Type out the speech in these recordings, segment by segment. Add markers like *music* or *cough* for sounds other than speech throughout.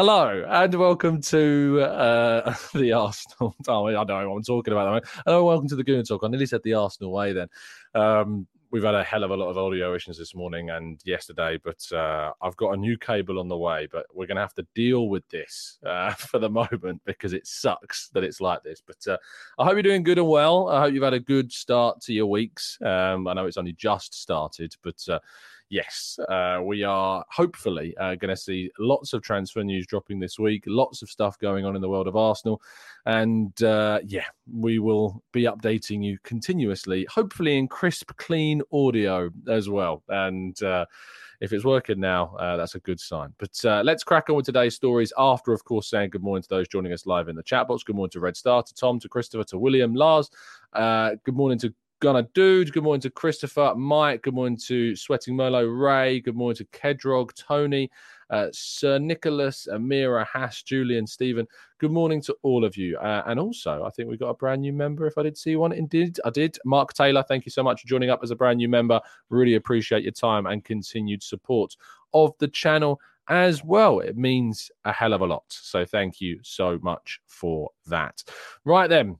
Hello and welcome to uh, *laughs* the Arsenal. *laughs* Oh, I don't know what I'm talking about. Hello, welcome to the Gooner Talk. I nearly said the Arsenal way then. Um, we've had a hell of a lot of audio issues this morning and yesterday, but uh, I've got a new cable on the way. But we're going to have to deal with this uh, *laughs* for the moment because it sucks that it's like this. But uh, I hope you're doing good and well. I hope you've had a good start to your weeks. Um, I know it's only just started, but uh, yes, uh, we are hopefully uh, going to see lots of transfer news dropping this week, lots of stuff going on in the world of Arsenal. And uh, yeah, we will be updating you continuously, hopefully in crisp, clean audio as well. And uh, if it's working now, uh, that's a good sign. But uh, let's crack on with today's stories. After, of course, saying good morning to those joining us live in the chat box. Good morning to Red Star, to Tom, to Christopher, to William, Lars. Good morning to Gunnar Dude. Good morning to Christopher, Mike. Good morning to Sweating Merlo, Ray. Good morning to Kedrog, Tony, uh, Sir Nicholas, Amira, Hash, Julian, Stephen. Good morning to all of you. Uh, and also, I think we got a brand new member. If I did see one, indeed, I did. Mark Taylor, thank you so much for joining up as a brand new member. Really appreciate your time and continued support of the channel as well. It means a hell of a lot. So thank you so much for that. Right then.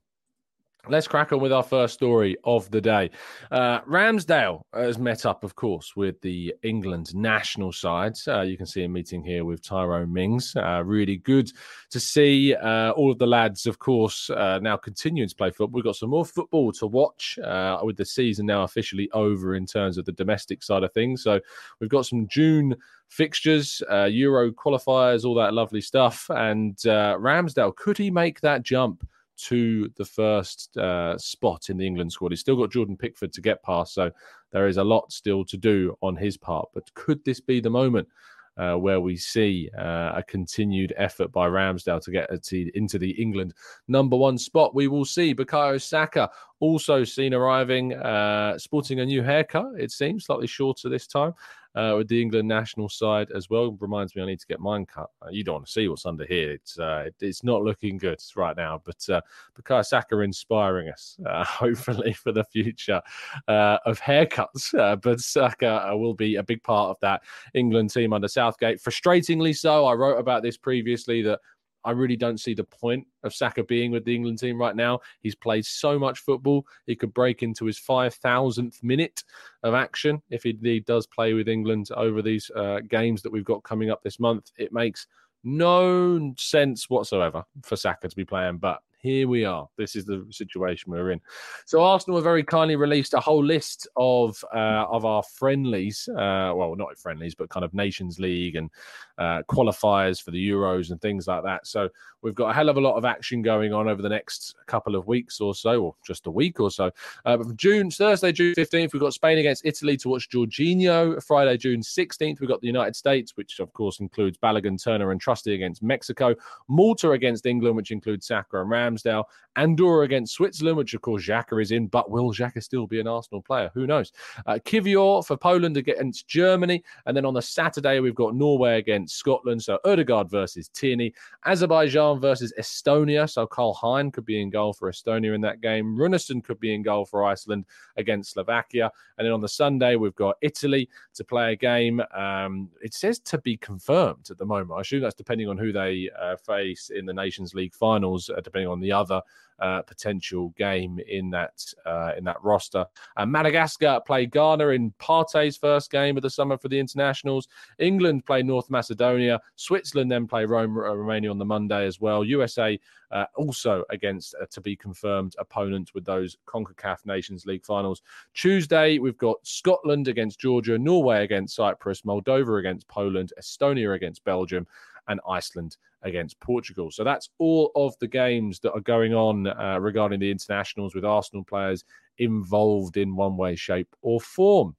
Let's crack on with our first story of the day. Uh, Ramsdale has met up, of course, with the England national side. Uh, you can see a meeting here with Tyrone Mings. Uh, really good to see uh, all of the lads, of course, uh, now continuing to play football. We've got some more football to watch uh, with the season now officially over in terms of the domestic side of things. So we've got some June fixtures, Euro qualifiers, all that lovely stuff. And Ramsdale, could he make that jump? To the first uh, spot in the England squad. He's still got Jordan Pickford to get past, so there is a lot still to do on his part. But could this be the moment uh, where we see uh, a continued effort by Ramsdale to get into the England number one spot? We will see. Bukayo Saka also seen arriving, uh, sporting a new haircut, it seems, slightly shorter this time uh, with the England national side as well. Reminds me, I need to get mine cut. Uh, you don't want to see what's under here. It's uh, it, it's not looking good right now. But uh, Bukayo Saka inspiring us, uh, *laughs* hopefully for the future uh, of haircuts. Uh, but Saka will be a big part of that England team under Southgate. Frustratingly so. I wrote about this previously that I really don't see the point of Saka being with the England team right now. He's played so much football. He could break into his 5,000th minute of action if he indeed does play with England over these uh, games that we've got coming up this month. It makes no sense whatsoever for Saka to be playing, but here we are. This is the situation we're in. So Arsenal have very kindly released a whole list of uh, of our friendlies. Uh, well, not friendlies, but kind of Nations League and uh, qualifiers for the Euros and things like that. So we've got a hell of a lot of action going on over the next couple of weeks or so, or just a week or so. Uh, but from June Thursday, June fifteenth, we've got Spain against Italy to watch Jorginho. Friday, June sixteenth, we've got the United States, which of course includes Balogun, Turner, and Trusty against Mexico. Malta against England, which includes Saka and Ramsdale. Andorra against Switzerland, which of course Xhaka is in, but will Xhaka still be an Arsenal player? Who knows? Uh, Kivior for Poland against Germany, and then on the Saturday we've got Norway against Scotland. So Odegaard versus Tierney, Azerbaijan versus Estonia. So Karl Hein could be in goal for Estonia in that game. Runarsson could be in goal for Iceland against Slovakia, and then on the Sunday we've got Italy to play a game. Um, it says to be confirmed at the moment. I assume that's depending on who they uh, face in the Nations League finals, uh, depending on the other uh, potential game in that uh, in that roster. Uh, Madagascar play Ghana in Partey's first game of the summer for the internationals. England play North Macedonia. Switzerland then play Rome, uh, Romania on the Monday as well. USA uh, also against uh, to be confirmed opponent with those CONCACAF Nations League finals. Tuesday, we've got Scotland against Georgia, Norway against Cyprus, Moldova against Poland, Estonia against Belgium, and Iceland against Portugal. So that's all of the games that are going on uh, regarding the internationals with Arsenal players involved in one way, shape, or form.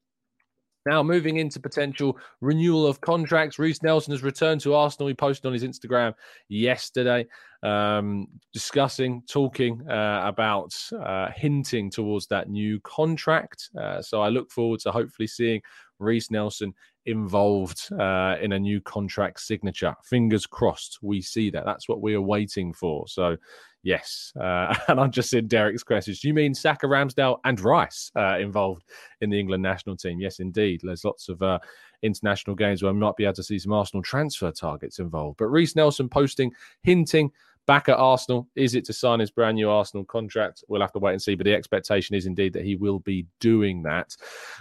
Now, moving into potential renewal of contracts, Reiss Nelson has returned to Arsenal. He posted on his Instagram yesterday, um, discussing, talking uh, about, uh, hinting towards that new contract. Uh, so I look forward to hopefully seeing Reiss Nelson involved uh, in a new contract signature. Fingers crossed, we see that. That's what we are waiting for. So Yes. Uh, *laughs* and I'm just in Derek's questions. Do you mean Saka, Ramsdale, and Rice uh, involved in the England national team? Yes, indeed. There's lots of uh, international games where I might be able to see some Arsenal transfer targets involved. But Reiss Nelson posting, hinting back at Arsenal. Is it to sign his brand new Arsenal contract? We'll have to wait and see. But the expectation is indeed that he will be doing that.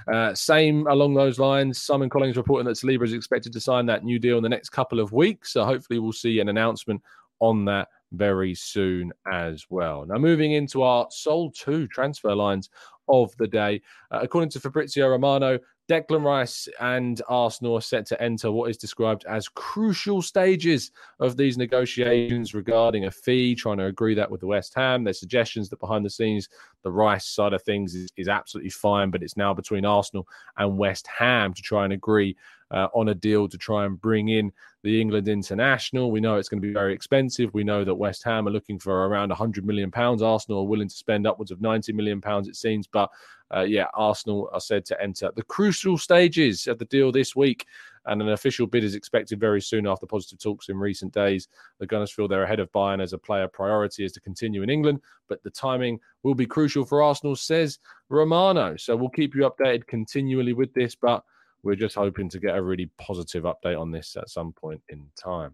Uh, same along those lines. Simon Collins reporting that Saliba is expected to sign that new deal in the next couple of weeks. So hopefully we'll see an announcement on that very soon as well. Now, moving into our Sol 2 transfer lines of the day. Uh, according to Fabrizio Romano, Declan Rice and Arsenal are set to enter what is described as crucial stages of these negotiations regarding a fee, trying to agree that with the West Ham. There's suggestions that behind the scenes, the Rice side of things is, is absolutely fine, but it's now between Arsenal and West Ham to try and agree uh, on a deal to try and bring in the England international. We know it's going to be very expensive. We know that West Ham are looking for around 100 million pounds. Arsenal are willing to spend upwards of 90 million pounds, it seems. But uh, yeah, Arsenal are said to enter the crucial stages of the deal this week. And an official bid is expected very soon after positive talks in recent days. The Gunners feel they're ahead of Bayern as a player priority is to continue in England, but the timing will be crucial for Arsenal, says Romano. So we'll keep you updated continually with this, but we're just hoping to get a really positive update on this at some point in time.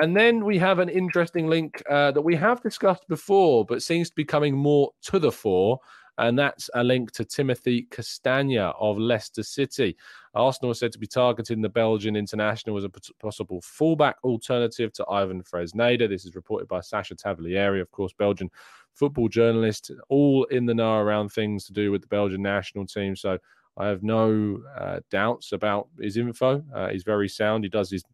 And then we have an interesting link uh, that we have discussed before, but seems to be coming more to the fore. And that's a link to Timothy Castagne of Leicester City. Arsenal is said to be targeting the Belgian international as a possible fullback alternative to Ivan Fresneda. This is reported by Sacha Tavolieri, of course, Belgian football journalist, all in the know around things to do with the Belgian national team. So I have no uh, doubts about his info. Uh, he's very sound. He does his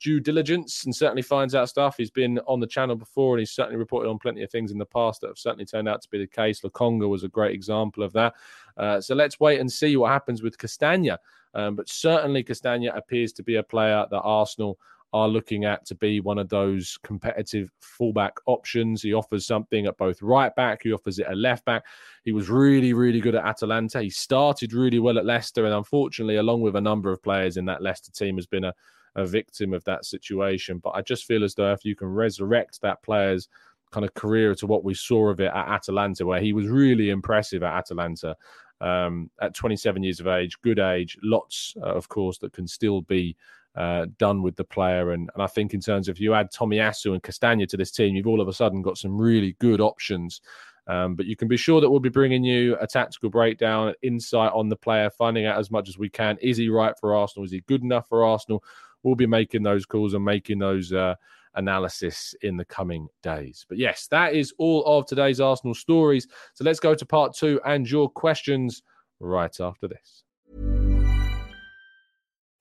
due diligence and certainly finds out stuff. He's been on the channel before and he's certainly reported on plenty of things in the past that have certainly turned out to be the case. Lokonga was a great example of that. Uh, so let's wait and see what happens with Castagne. Um, but certainly, Castagne appears to be a player that Arsenal are looking at to be one of those competitive fullback options. He offers something at both right back, he offers it at left back. He was really, really good at Atalanta. He started really well at Leicester, and unfortunately, along with a number of players in that Leicester team, has been a, a victim of that situation. But I just feel as though if you can resurrect that player's kind of career to what we saw of it at Atalanta, where he was really impressive at Atalanta. Um, at 27 years of age, good age, lots, uh, of course, that can still be uh, done with the player. And, and I think in terms of you add Tomiyasu and Castagne to this team, you've all of a sudden got some really good options. Um, but you can be sure that we'll be bringing you a tactical breakdown, insight on the player, finding out as much as we can. Is he right for Arsenal? Is he good enough for Arsenal? We'll be making those calls and making those uh, analysis in the coming days. But yes, that is all of today's Arsenal stories. So let's go to part two and your questions right after this.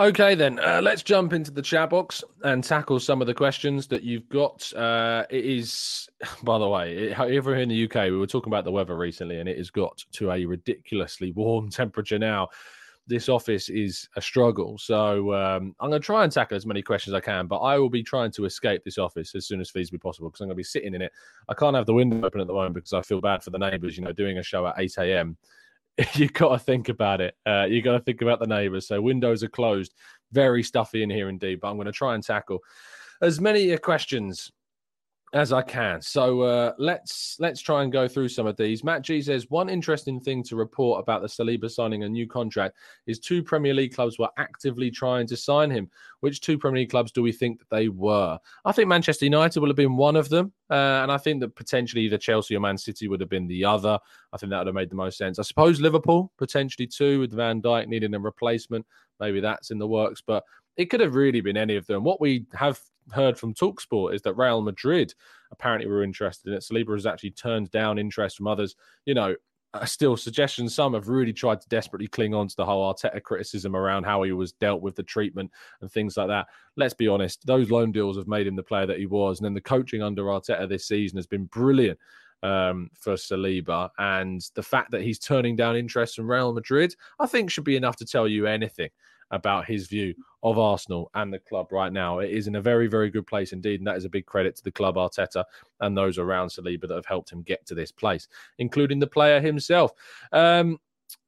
Okay, then uh, let's jump into the chat box and tackle some of the questions that you've got. Uh, it is, *sighs* by the way, it, over here in the UK, we were talking about the weather recently, and it has got to a ridiculously warm *laughs* temperature now. This office is a struggle, so um, I'm going to try and tackle as many questions as I can. But I will be trying to escape this office as soon as feasibly possible because I'm going to be sitting in it. I can't have the window open at the moment because I feel bad for the neighbours. You know, doing a show at 8 a.m *laughs* you got to think about it. Uh, you got to think about the neighbours. So windows are closed. Very stuffy in here indeed. But I'm going to try and tackle as many questions as I can. So uh, let's let's try and go through some of these. Matt G says one interesting thing to report about the Saliba signing a new contract is two Premier League clubs were actively trying to sign him. Which two Premier League clubs do we think that they were? I think Manchester United will have been one of them, uh, and I think that potentially either Chelsea or Man City would have been the other. I think that would have made the most sense. I suppose Liverpool potentially too, with Van Dijk needing a replacement. Maybe that's in the works, but it could have really been any of them. What we have heard from Talksport is that Real Madrid apparently were interested in it. Saliba has actually turned down interest from others. You know, uh, still suggestions. Some have really tried to desperately cling on to the whole Arteta criticism around how he was dealt with the treatment and things like that. Let's be honest, those loan deals have made him the player that he was. And then the coaching under Arteta this season has been brilliant um, for Saliba. And the fact that he's turning down interest from Real Madrid, I think should be enough to tell you anything about his view of Arsenal and the club right now. It is in a very, very good place indeed. And that is a big credit to the club, Arteta, and those around Saliba that have helped him get to this place, including the player himself. Um,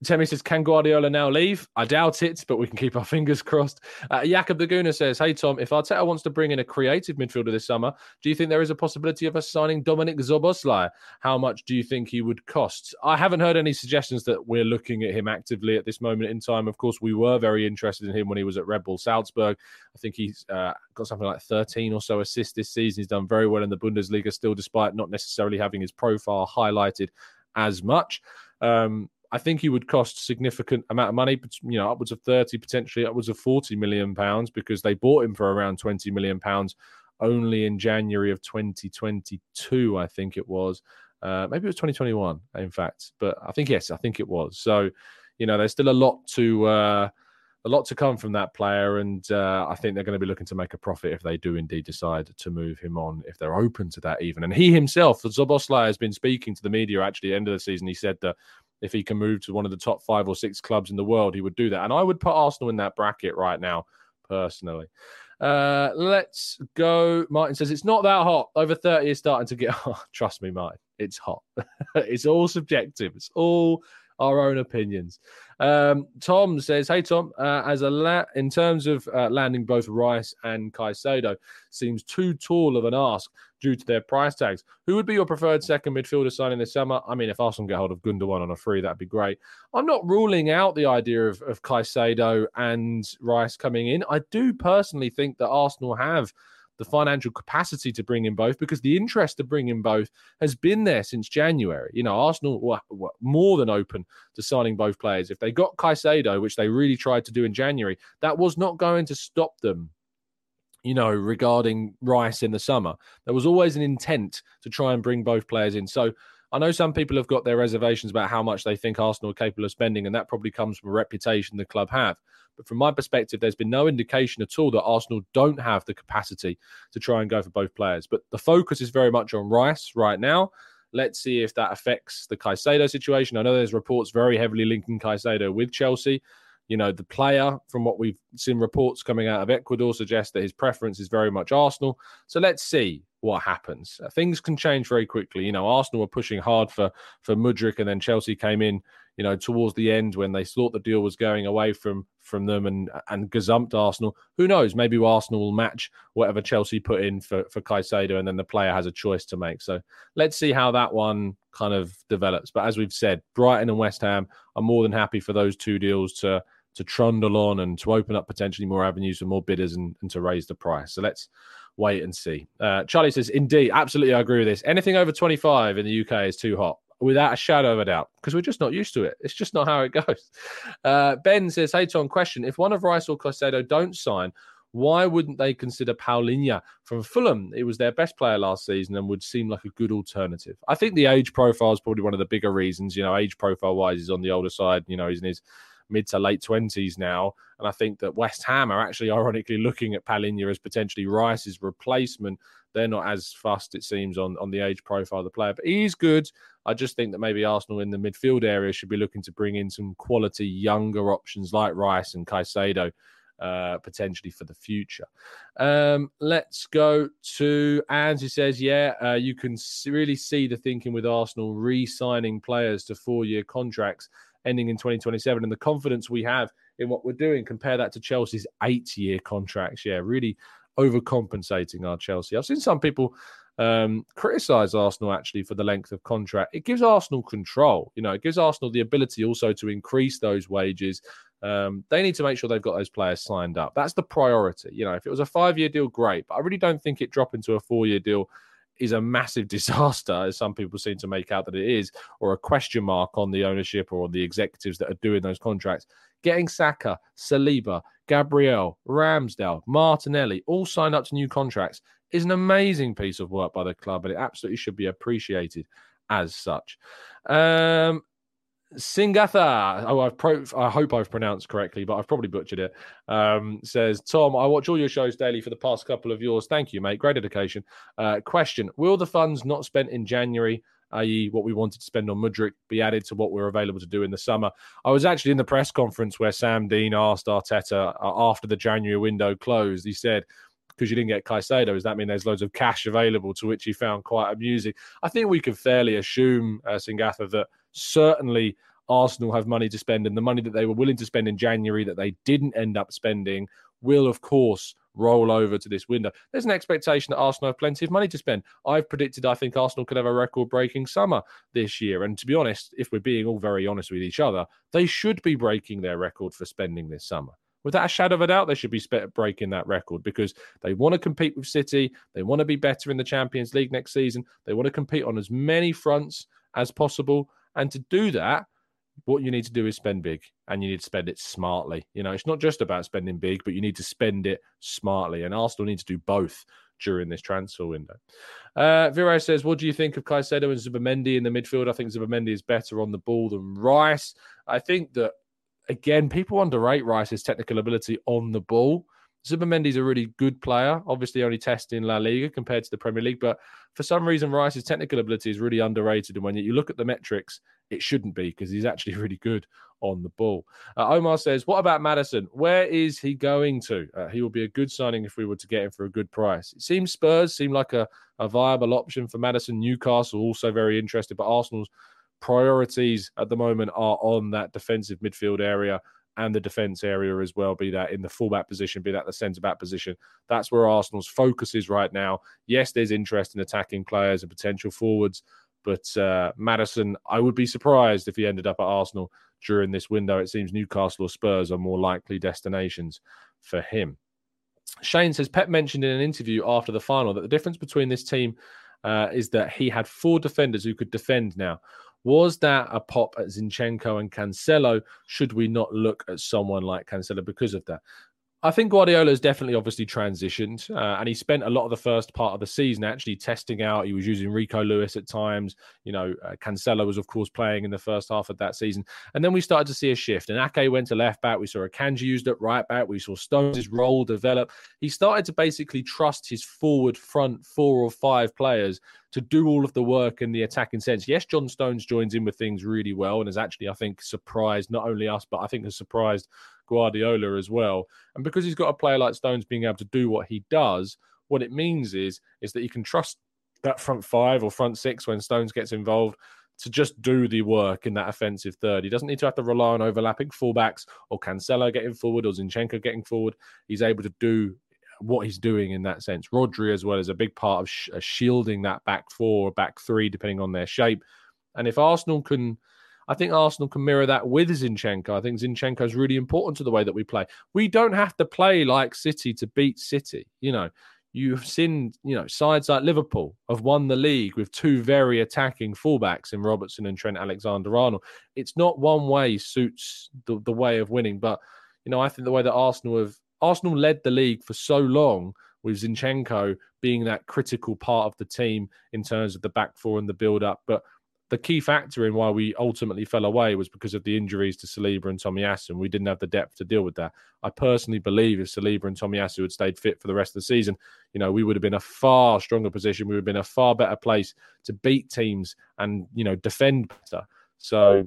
Temi says, can Guardiola now leave? I doubt it, but we can keep our fingers crossed. Uh, Jakob Laguna says, hey, Tom, if Arteta wants to bring in a creative midfielder this summer, do you think there is a possibility of us signing Dominik Szoboszlai? How much do you think he would cost? I haven't heard any suggestions that we're looking at him actively at this moment in time. Of course, we were very interested in him when he was at Red Bull Salzburg. I think he's uh, got something like 13 or so assists this season. He's done very well in the Bundesliga still, despite not necessarily having his profile highlighted as much. Um, I think he would cost a significant amount of money, you know, upwards of 30, potentially upwards of 40 million pounds because they bought him for around 20 million pounds only in January of 2022, I think it was. Uh, maybe it was 2021, in fact, but I think yes, I think it was. So, you know, there's still a lot to uh, a lot to come from that player, and uh, I think they're going to be looking to make a profit if they do indeed decide to move him on, if they're open to that even. And he himself, Szoboszlai, has been speaking to the media actually at the end of the season. He said that if he can move to one of the top five or six clubs in the world, he would do that. And I would put Arsenal in that bracket right now, personally. Uh, let's go. Martin says it's not that hot. Over 30 is starting to get *laughs* hot. Trust me, Martin, it's hot. *laughs* it's all subjective. It's all our own opinions. Um, Tom says, "Hey Tom, uh, as a la- in terms of uh, landing both Rice and Caicedo, seems too tall of an ask due to their price tags. Who would be your preferred second midfielder signing this summer? I mean, if Arsenal get hold of Gundogan on a free, that'd be great. I'm not ruling out the idea of, of Caicedo and Rice coming in. I do personally think that Arsenal have." The financial capacity to bring in both because the interest to bring in both has been there since January. You know, Arsenal were, were, more than open to signing both players. If they got Caicedo, which they really tried to do in January, that was not going to stop them you know, regarding Rice in the summer. There was always an intent to try and bring both players in. So I know some people have got their reservations about how much they think Arsenal are capable of spending, and that probably comes from a reputation the club have. But from my perspective, there's been no indication at all that Arsenal don't have the capacity to try and go for both players. But the focus is very much on Rice right now. Let's see if that affects the Caicedo situation. I know there's reports very heavily linking Caicedo with Chelsea. You know, the player, from what we've seen reports coming out of Ecuador, suggests that his preference is very much Arsenal. So let's see what happens. Uh, things can change very quickly. You know, Arsenal were pushing hard for for Mudryk, and then Chelsea came in. You know, towards the end when they thought the deal was going away from from them and and gazumped Arsenal. Who knows? Maybe Arsenal will match whatever Chelsea put in for for Caicedo, and then the player has a choice to make. So let's see how that one kind of develops. But as we've said, Brighton and West Ham are more than happy for those two deals to to trundle on and to open up potentially more avenues for more bidders and, and to raise the price. So let's wait and see. Uh, Charlie says, indeed, absolutely, I agree with this. Anything over 25 in the UK is too hot, without a shadow of a doubt, because we're just not used to it. It's just not how it *laughs* goes. Uh, ben says, hey, Tom, question. If one of Rice or Caicedo don't sign, why wouldn't they consider Palhinha from Fulham? It was their best player last season and would seem like a good alternative. I think the age profile is probably one of the bigger reasons. You know, age profile wise, he's on the older side. You know, he's in his mid to late 20s now. And I think that West Ham are actually ironically looking at Palhinha as potentially Rice's replacement. They're not as fussed, it seems, on, on the age profile of the player, but he's good. I just think that maybe Arsenal in the midfield area should be looking to bring in some quality younger options like Rice and Caicedo. Uh, potentially for the future. Um, let's go to who says, Yeah, uh, you can really see the thinking with Arsenal re signing players to four year contracts ending in 2027 and the confidence we have in what we're doing. Compare that to Chelsea's eight year contracts. Yeah, really overcompensating our Chelsea. I've seen some people um, criticize Arsenal actually for the length of contract. It gives Arsenal control. You know, it gives Arsenal the ability also to increase those wages. Um, they need to make sure they've got those players signed up. That's the priority. You know, if it was a five year deal, great. But I really don't think it drop into a four year deal is a massive *laughs* disaster, as some people seem to make out that it is, or a question mark on the ownership or on the executives that are doing those contracts. Getting Saka, Saliba, Gabriel, Ramsdale, Martinelli all signed up to new contracts is an amazing piece of work by the club, and it absolutely should be appreciated as such. Um, Singatha, oh, I've pro- I hope I've pronounced correctly, but I've probably butchered it. Um, says Tom, I watch all your shows daily for the past couple of yours. Thank you, mate. Great dedication. Uh, question: Will the funds not spent in January, i.e., what we wanted to spend on Mudryk, be added to what we're available to do in the summer? I was actually in the press conference where Sam Dean asked Arteta uh, after the January window closed. He said because you didn't get Caicedo, does that mean there's loads of cash available? To which he found quite amusing. I think we could fairly assume, uh, Singatha, that certainly Arsenal have money to spend, and the money that they were willing to spend in January that they didn't end up spending will, of course, roll over to this window. There's an expectation that Arsenal have plenty of money to spend. I've predicted I think Arsenal could have a record breaking summer this year. And to be honest, if we're being all very honest with each other, they should be breaking their record for spending this summer. Without a shadow of a doubt, they should be breaking that record because they want to compete with City. They want to be better in the Champions League next season. They want to compete on as many fronts as possible. And to do that, what you need to do is spend big and you need to spend it smartly. You know, it's not just about spending big, but you need to spend it smartly. And Arsenal need to do both during this transfer window. Uh, Viro says, What do you think of Caicedo and Zubimendi in the midfield? I think Zubimendi is better on the ball than Rice. I think that, again, people underrate Rice's technical ability on the ball. Zubimendi's a really good player, obviously only testing La Liga compared to the Premier League, but for some reason Rice's technical ability is really underrated. And when you look at the metrics, it shouldn't be because he's actually *laughs* really good on the ball. Uh, Omar says, What about Maddison? Where is he going to? Uh, he will be a good signing if we were to get him for a good price. It seems Spurs seem like a, a viable option for Maddison. Newcastle also very interested, but Arsenal's priorities at the moment are on that defensive midfield area and the defence area as well, be that in the fullback position, be that the centre back position. That's where Arsenal's focus is right now. Yes, there's interest in attacking players and potential forwards, but uh, Maddison, I would be surprised if he ended up at Arsenal during this window. It seems Newcastle or Spurs are more likely destinations for him. Shane says Pep mentioned in an interview after the final that the difference between this team uh, is that he had four defenders who could defend now. Was that a pop at Zinchenko and Cancelo? Should we not look at someone like Cancelo because of that? I think Guardiola has definitely obviously transitioned, uh, and he spent a lot of the first part of the season actually testing out. He was using Rico Lewis at times. You know, uh, Cancelo was of course playing in the first half of that season, and then we started to see a shift. And Ake went to left back. We saw Akanji used at right back. We saw Stones' role develop. He started to basically trust his forward front four or five players to do all of the work in the attacking sense. Yes, John Stones joins in with things really well and has actually, I think, surprised not only us, but I think has surprised Guardiola as well. And because he's got a player like Stones being able to do what he does, what it means is is that you can trust that front five or front six when Stones gets involved to just do the work in that offensive third. He doesn't need to have to rely on overlapping fullbacks or Cancelo getting forward or Zinchenko getting forward. He's able to do what he's doing in that sense. Rodri as well is a big part of sh- uh, shielding that back four or back three, depending on their shape. And if Arsenal can I think Arsenal can mirror that with Zinchenko. I think Zinchenko is really important to the way that we play. We don't have to play like City to beat City. You know, you've seen, you know, sides like Liverpool have won the league with two very attacking fullbacks in Robertson and Trent Alexander Arnold. It's not one way suits the, the way of winning, but you know, I think the way that Arsenal have Arsenal led the league for so long with Zinchenko being that critical part of the team in terms of the back four and the build up. But the key factor in why we ultimately fell away was because of the injuries to Saliba and Tomiyasu. And we didn't have the depth to deal with that. I personally believe if Saliba and Tomiyasu had stayed fit for the rest of the season, you know, we would have been a far stronger position. We would have been a far better place to beat teams and, you know, defend better. So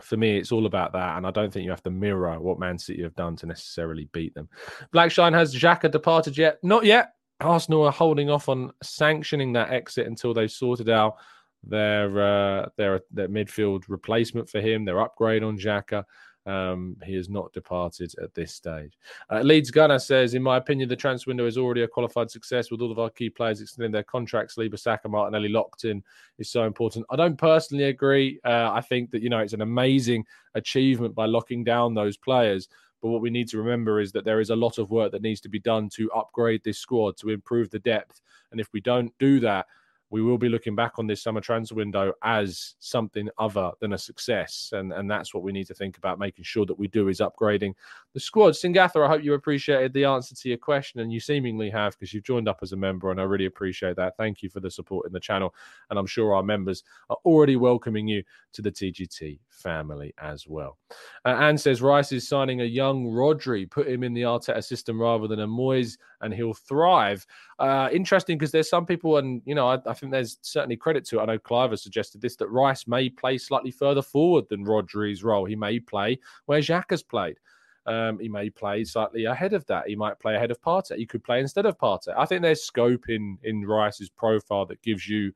for me, it's all about that. And I don't think you have to mirror what Man City have done to necessarily beat them. Blackshine has Xhaka departed yet? Not yet. Arsenal are holding off on sanctioning that exit until they've sorted out their uh, their their midfield replacement for him, their upgrade on Xhaka. Um, he has not departed at this stage. Uh, Leeds Gunner says, in my opinion, the transfer window is already a qualified success with all of our key players extending their contracts. Saliba, Saka, Martinelli locked in is so important. I don't personally agree. Uh, I think that you know it's an amazing achievement by locking down those players. But what we need to remember is that there is a lot of work that needs to be done to upgrade this squad to improve the depth. And if we don't do that, we will be looking back on this summer transfer window as something other than a success. And, and that's what we need to think about making sure that we do is upgrading the squad. Singatha, I hope you appreciated the answer to your question, and you seemingly have because you've joined up as a member, and I really appreciate that. Thank you for the support in the channel. And I'm sure our members are already welcoming you to the TGT family as well. Uh, Anne says Rice is signing a young Rodri, put him in the Arteta system rather than a Moyes, and he'll thrive. Uh, interesting because there's some people, and you know, I, I, think there's certainly credit to it. I know Clive has suggested this that Rice may play slightly further forward than Rodri's role. He may play where Xhaka's played. Um, he may play slightly ahead of that. He might play ahead of Partey. He could play instead of Partey. I think there's scope in in Rice's profile that gives you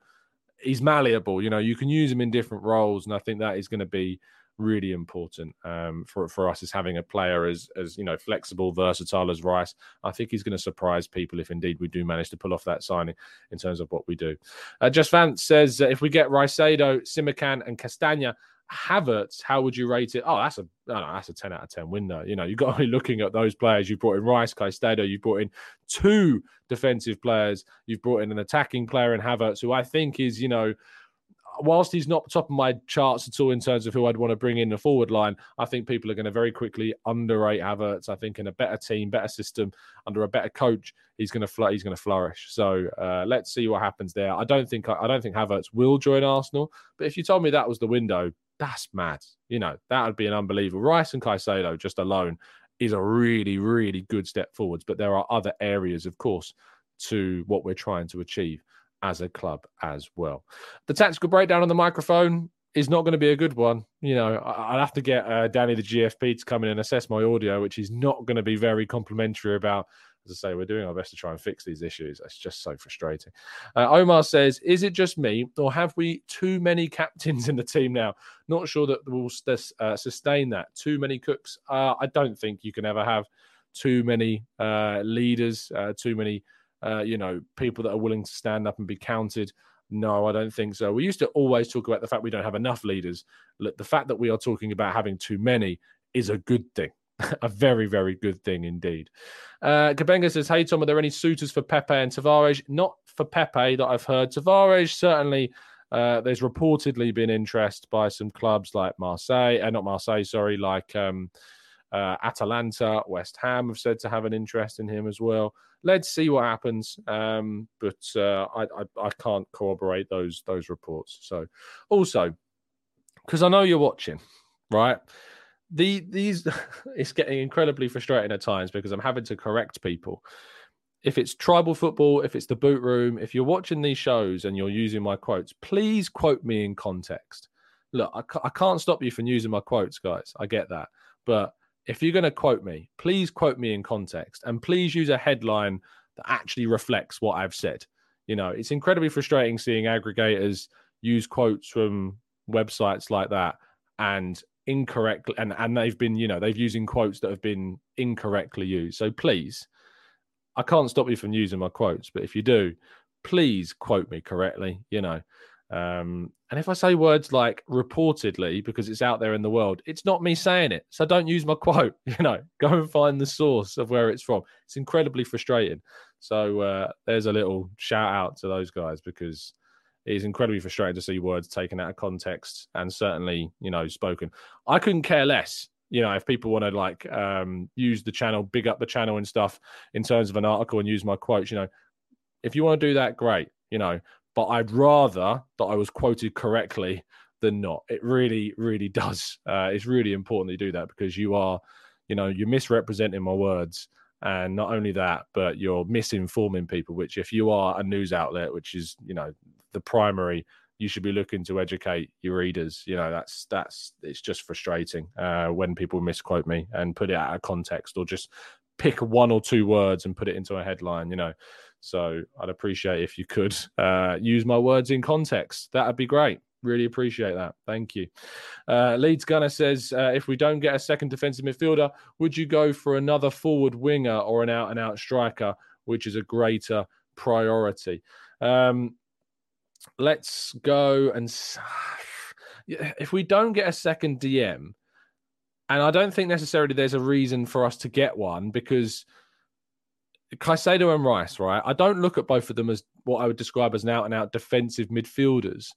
he's malleable. You know, you can use him in different roles, and I think that is going to be really important um, for for us is having a player as as you know flexible, versatile as Rice. I think he's going to surprise people if indeed we do manage to pull off that signing in terms of what we do. Uh, Just Vance says uh, if we get Caicedo, Simakan, and Castagne. Havertz, how would you rate it? Oh, that's a oh, that's a ten out of ten window. You know, you've got to be looking at those players. You brought in Rice, Caicedo. You brought in two defensive players. You've brought in an attacking player in Havertz, who I think is you know whilst he's not top of my charts at all in terms of who I'd want to bring in the forward line, I think people are going to very quickly underrate Havertz. I think in a better team, better system, under a better coach, he's going to fl- he's going to flourish. So uh, let's see what happens there. I don't think I don't think Havertz will join Arsenal, but if you told me that was the window, that's mad. You know that would be an unbelievable. Rice and Caicedo just alone is a really really good step forwards, but there are other areas, of course, to what we're trying to achieve as a club as well. The tactical breakdown on the microphone is not going to be a good one. You know, I'll have to get uh, Danny the GFP to come in and assess my audio, which is not going to be very complimentary about. As I say, we're doing our best to try and fix these issues. It's just so frustrating. Uh, Omar says, "Is it just me, or have we too many captains in the team now? Not sure that we'll uh, sustain that. Too many cooks. Uh, I don't think you can ever have too many uh, leaders, uh, too many." Uh, you know, people that are willing to stand up and be counted. No, I don't think so. We used to always talk about the fact we don't have enough leaders. Look, the fact that we are talking about having too many is a good thing. *laughs* a very, very good thing indeed. Uh, Kabenga says, Hey, Tom, are there any suitors for Pepe and Tavares? Not for Pepe that I've heard. Tavares, certainly, uh, there's reportedly been interest by some clubs like Marseille, uh, not Marseille, sorry, like um, Uh, Atalanta, West Ham have said to have an interest in him as well. Let's see what happens, um, but uh, I, I, I can't corroborate those those reports. So, also because I know you're watching, right? The these *laughs* it's getting incredibly frustrating at times because I'm having to correct people. If it's tribal football, if it's the boot room, if you're watching these shows and you're using my quotes, please quote me in context. Look, I, I can't stop you from using my quotes, guys. I get that, but if you're going to quote me, please quote me in context and please use a headline that actually reflects what I've said. You know, it's incredibly frustrating seeing aggregators use quotes from websites like that and incorrectly and and they've been you know they've using quotes that have been incorrectly used so please i can't stop you from using my quotes but if you do please quote me correctly you know um and if i say words like reportedly because it's out there in the world it's not me saying it. So don't use my *laughs* quote you know go and find the source of where it's from. It's incredibly frustrating. So uh there's a little shout out to those guys because it is incredibly frustrating to see words taken out of context and certainly, you know, spoken. I couldn't care less, you know, if people want to like um, use the channel, big up the channel and stuff in terms of an article and use my quotes, you know, if you want to do that, great, you know, but I'd rather that I was quoted correctly than not. It really, really *laughs* does. Uh, it's really important that you do that because you are, you know, you're misrepresenting my words. And not only that, but you're misinforming people, which if you are a news outlet, which is, you know, the primary you should be looking to educate your readers you know that's that's it's just frustrating uh, when people misquote me and put it out of context or just pick one or two words and put it into a headline you know so i'd appreciate if you could uh, use my words in context. That'd be great. Really appreciate that. Thank you. Uh, leeds gunner says uh, if we don't get a second defensive midfielder would you go for another forward winger or an out and out striker which is a greater priority? Um, let's go and *sighs* if we don't get a second DM, and I don't think necessarily there's a reason for us to get one because Caicedo and Rice, right? I don't look at both of them as what I would describe as an out and out defensive midfielders.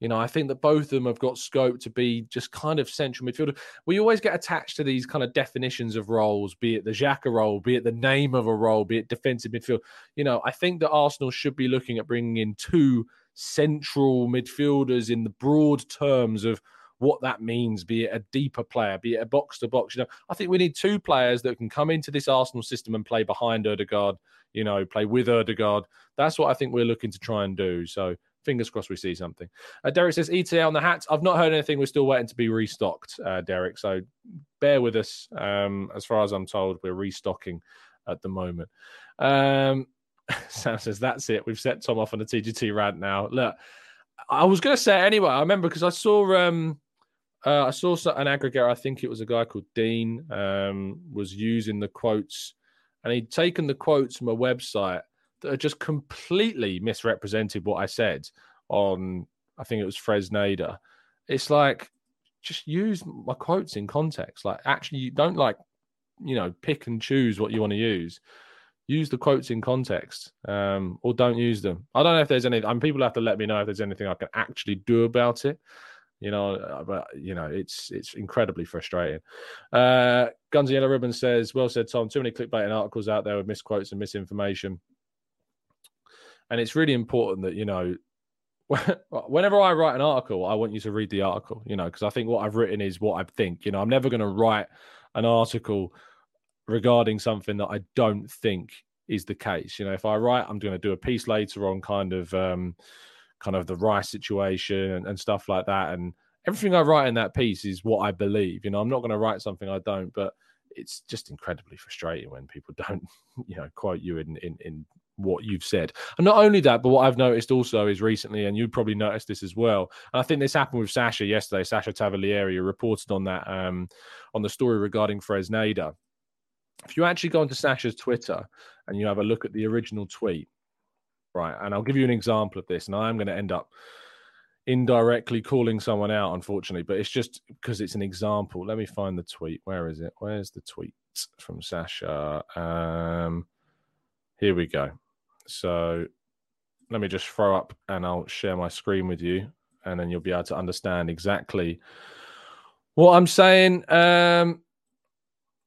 You know, I think that both of them have got scope to be just kind of central midfielder. We always get attached to these kind of definitions of roles, be it the Xhaka role, be it the name of a role, be it defensive midfield. You know, I think that Arsenal should be looking at bringing in two central midfielders in the broad terms of what that means, be it a deeper player, be it a box to box. You know, I think we need two players that can come into this Arsenal system and play behind Odegaard, you know, play with Odegaard. That's what I think we're looking to try and do. So fingers crossed we see something. Uh, Derek says ETA on the hats. I've not heard anything. We're still waiting to be restocked, uh, Derek. So bear with us. Um, as far as I'm told, we're restocking at the moment. Um, *laughs* Sam says, that's it. We've set Tom off on a TGT rant now. Look, I was going to say anyway. I remember because I saw um, uh, I saw an aggregator. I think it was a guy called Dean um, was using the quotes, and he'd taken the quotes from a website that had just completely misrepresented what I said on. I think it was Fresneda. It's like just use my quotes in context. Like actually, you don't like you know pick and choose what you want to use use the quotes in context um, or don't use them. I don't know if there's any. I mean, people have to let me know if there's anything I can actually do about it. You know, uh, but you know, it's it's incredibly frustrating. Uh, Guns Yellow Ribbon says, "Well said, Tom. Too many clickbaiting articles out there with misquotes and misinformation." And it's really important that you know, *laughs* whenever I write an article, I want you to read the article. You know, because I think what I've written is what I think. You know, I'm never going to write an article regarding something that I don't think is the case. You know, if I write, I'm going to do a piece later on kind of um, kind of the rice situation and, and stuff like that. And everything I write in that piece is what I believe. You know, I'm not going to write something I don't, but it's just incredibly frustrating when people *laughs* don't, you know, quote you in in, in what you've said. And not only that, but what I've noticed also is recently, and you probably noticed this as well. And I think this happened with Sacha yesterday. Sacha Tavolieri reported on that um, on the story regarding Fresneda if you actually go onto Sacha's Twitter and you have a look at the original tweet, right, and I'll give you an example of this, and I am going to end up indirectly calling someone out, unfortunately, but it's just because it's an example. Let me find the tweet. Where is it? Where's the tweet from Sacha? Um, here we go. So let me just throw up and I'll share my screen with you, and then you'll be able to understand exactly what I'm saying. Um,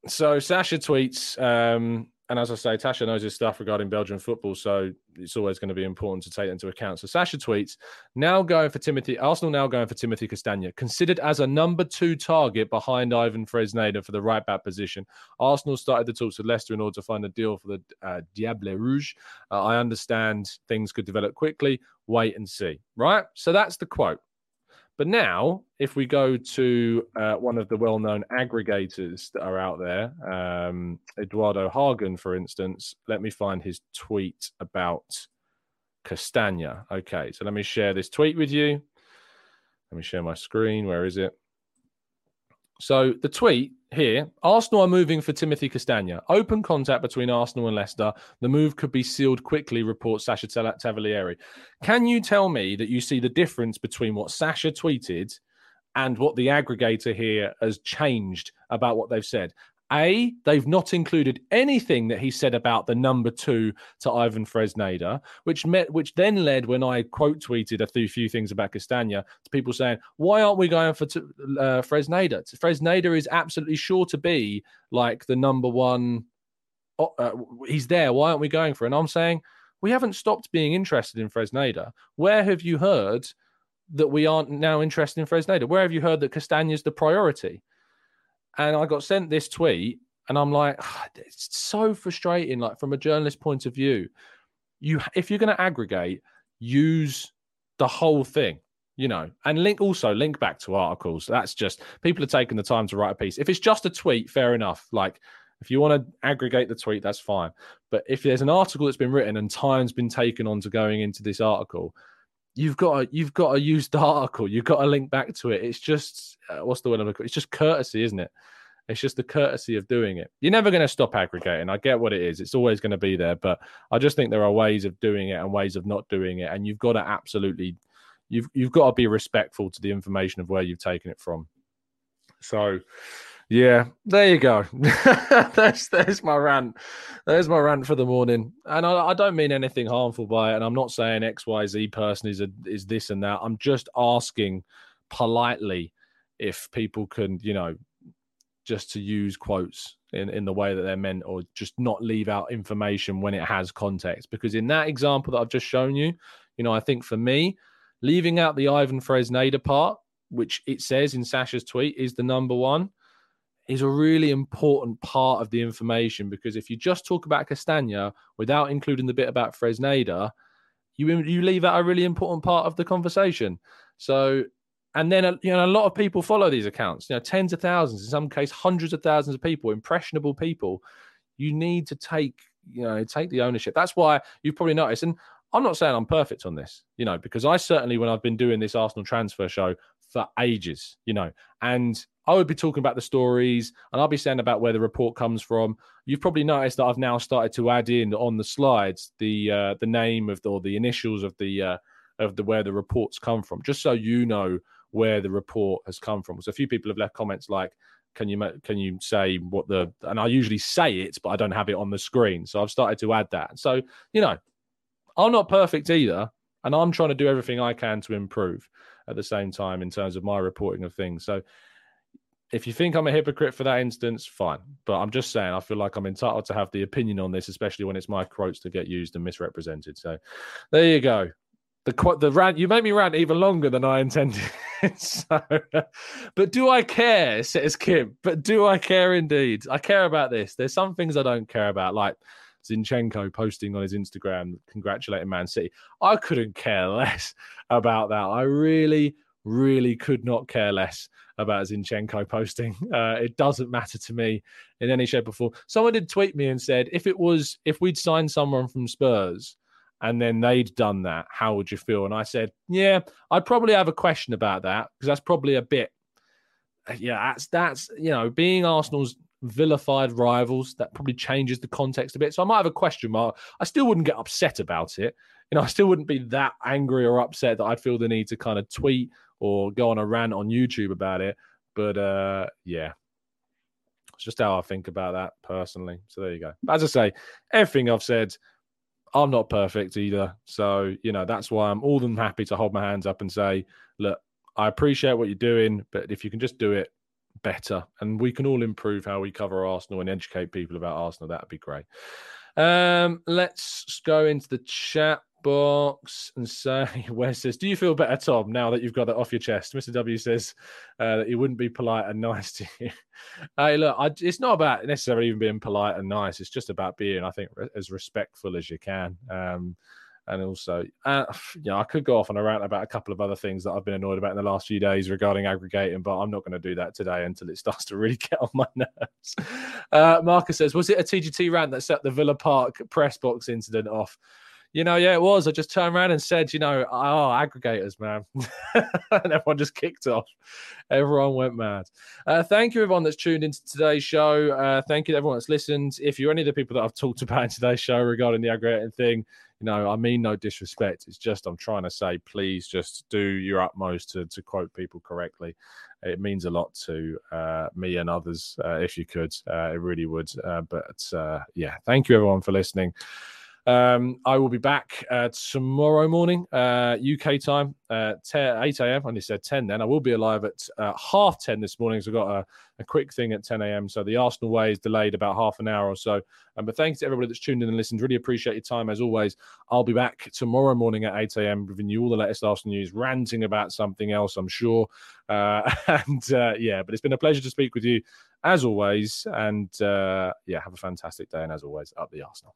so Sasha tweets, um, and as I say, Sacha knows his stuff regarding Belgian football, so it's always going to be important to take into account. So Sacha tweets, now going for Timothy, Arsenal now going for Timothy Castagne, considered as a number two target behind Ivan Fresneda for the right back position. Arsenal started the talks with Leicester in order to find a deal for the uh, Diable Rouge. Uh, I understand things could develop quickly. Wait and see. Right? So that's the quote. But now, if we go to uh, one of the well known aggregators that are out there, um, Eduardo Hagen, for instance, let me find his tweet about Castagne. Okay, so let me share this tweet with you. Let me share my screen. Where is it? So the tweet here Arsenal are moving for Timothy Castagne. Open contact between Arsenal and Leicester. The move could be sealed quickly, reports Sacha Tavolieri. Can you tell me that you see the difference between what Sacha tweeted and what the aggregator here has changed about what they've said? A, they've not included anything that he said about the number two to Ivan Fresneda, which met, which then led when I quote tweeted a few things about Castagne to people saying, "Why aren't we going for t- uh, Fresneda? Fresneda is absolutely sure to be like the number one. Uh, he's there. Why aren't we going for?" It? And I'm saying we haven't stopped being interested in Fresneda. Where have you heard that we aren't now interested in Fresneda? Where have you heard that Castagne's the priority? And I got sent this tweet, and I'm like, ah, it's so frustrating. Like from a journalist point of view, you if you're going to aggregate, use the whole thing, you know, and link also link back to articles. That's just people are taking the time to write a piece. If it's just a tweet, fair enough. Like if you want to aggregate the tweet, that's fine. But if there's an article that's been written and time's been taken on to going into this article, you've got to you've got to use the article. You've got to link back to it. It's just uh, what's the word I'm looking? It's just courtesy, isn't it? It's just the courtesy of doing it. You're never going to stop aggregating. I get what it is. It's always going to be there, but I just think there are ways of doing it and ways of not doing it, and you've got to absolutely you've you've got to be respectful to the information of where you've taken it from. So, yeah, there you go. *laughs* there's there's my rant. There's my rant for the morning. And I, I, don't mean anything harmful by it. And I'm not saying X Y Z person is a, is this and that. I'm just asking politely if people can, you know, just to use quotes in, in the way that they're meant or just not leave out information when it has context. Because in that example that I've just shown you, you know, I think for me, leaving out the Ivan Fresneda part, which it says in Sacha's tweet is the number one, is a really important part of the information because if you just talk about Castagne without including the bit about Fresneda, you you leave out a really important part of the conversation. So and then you know a lot of people follow these accounts you know tens of thousands in some case hundreds of thousands of people impressionable people you need to take you know take the ownership that's why you've probably noticed and i'm not saying i'm perfect on this you know because i certainly when i've been doing this arsenal transfer show for ages you know and i would be talking about the stories and i'll be saying about where the report comes from you've probably noticed that i've now started to add in on the slides the uh, the name of the, or the initials of the uh, of the where the reports come from just so you know where the report has come from. So a few people have left comments like, "Can you can you say what the?" And I usually say it, but I don't have it on the screen. So I've started to add that. So you know, I'm not perfect either, and I'm trying to do everything I can to improve at the same time in terms of my reporting of things. So if you think I'm a hypocrite for that instance, fine. But I'm just saying, I feel like I'm entitled to have the opinion on this, especially when it's my quotes to get used and misrepresented. So there you go the the rant you made me rant even longer than I intended. *laughs* so, but do I care? Says Kim. But do I care indeed? I care about this. There's some things I don't care about, like Zinchenko posting on his Instagram congratulating Man City. I couldn't care less *laughs* about that. I really, really could not care less about Zinchenko posting. *laughs* Uh, it doesn't matter to me in any shape or form. Someone did tweet me and said if it was if we'd signed someone from Spurs and then they'd done that, how would you feel? And I said, yeah, I'd probably have a question about that because that's probably a bit, yeah, that's that's you know, being Arsenal's vilified rivals, that probably changes the context a bit. So I might have a question mark. I still wouldn't get upset about it. You know, I still wouldn't be that angry or upset that I'd feel the need to kind of tweet or go on a rant on YouTube about it. But uh yeah, it's just how I think about that personally. So there you go. As I say, everything I've said I'm not perfect either. So, you know, that's why I'm all than happy to hold my hands up and say, look, I appreciate what you're doing, but if you can just do it better, and we can all improve how we cover Arsenal and educate people about Arsenal. That'd be great. Um, let's go into the chat box and say, *laughs* Wes says, Do you feel better, Tom, now that you've got that off your chest? Mr. W says uh, that he wouldn't be polite and *laughs* nice to you. hey, look, I, it's not about necessarily even being polite and nice. It's just about being, I think, re- as respectful as you can. Um, and also, uh, *sighs* I could go off on a rant about a couple of other things that I've been annoyed about in the last few days regarding aggregating, but I'm not going to do that today until it *laughs* starts to really get on my nerves. Uh, Marcus says, Was it a TGT rant that set the Villa Park press box incident off? You know, yeah, it was. I just turned around and said, you know, oh, aggregators, man. *laughs* and everyone just kicked off. Everyone went mad. Uh, thank you, everyone that's tuned into today's show. Uh, thank you to everyone that's listened. If you're any of the people that I've talked about in today's show regarding the aggregating thing, you know, I mean no disrespect. It's just I'm trying to say, please just do your utmost to, to quote people correctly. It means a lot to uh, me and others uh, if you could. Uh, it really would. Uh, but yeah, thank you everyone for listening. Um, I will be back uh, tomorrow morning, uh, UK time, uh, 10, 8 a.m. I only said 10 then. I will be alive at uh, half 10 this morning. So I've got a, a, quick thing at 10 a.m. So the Arsenal way is delayed about half an hour or so. Um, but thanks to everybody that's tuned in and listened. Really appreciate your time as always. I'll be back tomorrow morning at 8 a.m. giving you all the latest Arsenal news, ranting about something else, I'm sure. Uh, *laughs* and uh, yeah, but it's been a pleasure to speak with you as always. And yeah, have a fantastic day. And as always, up the Arsenal.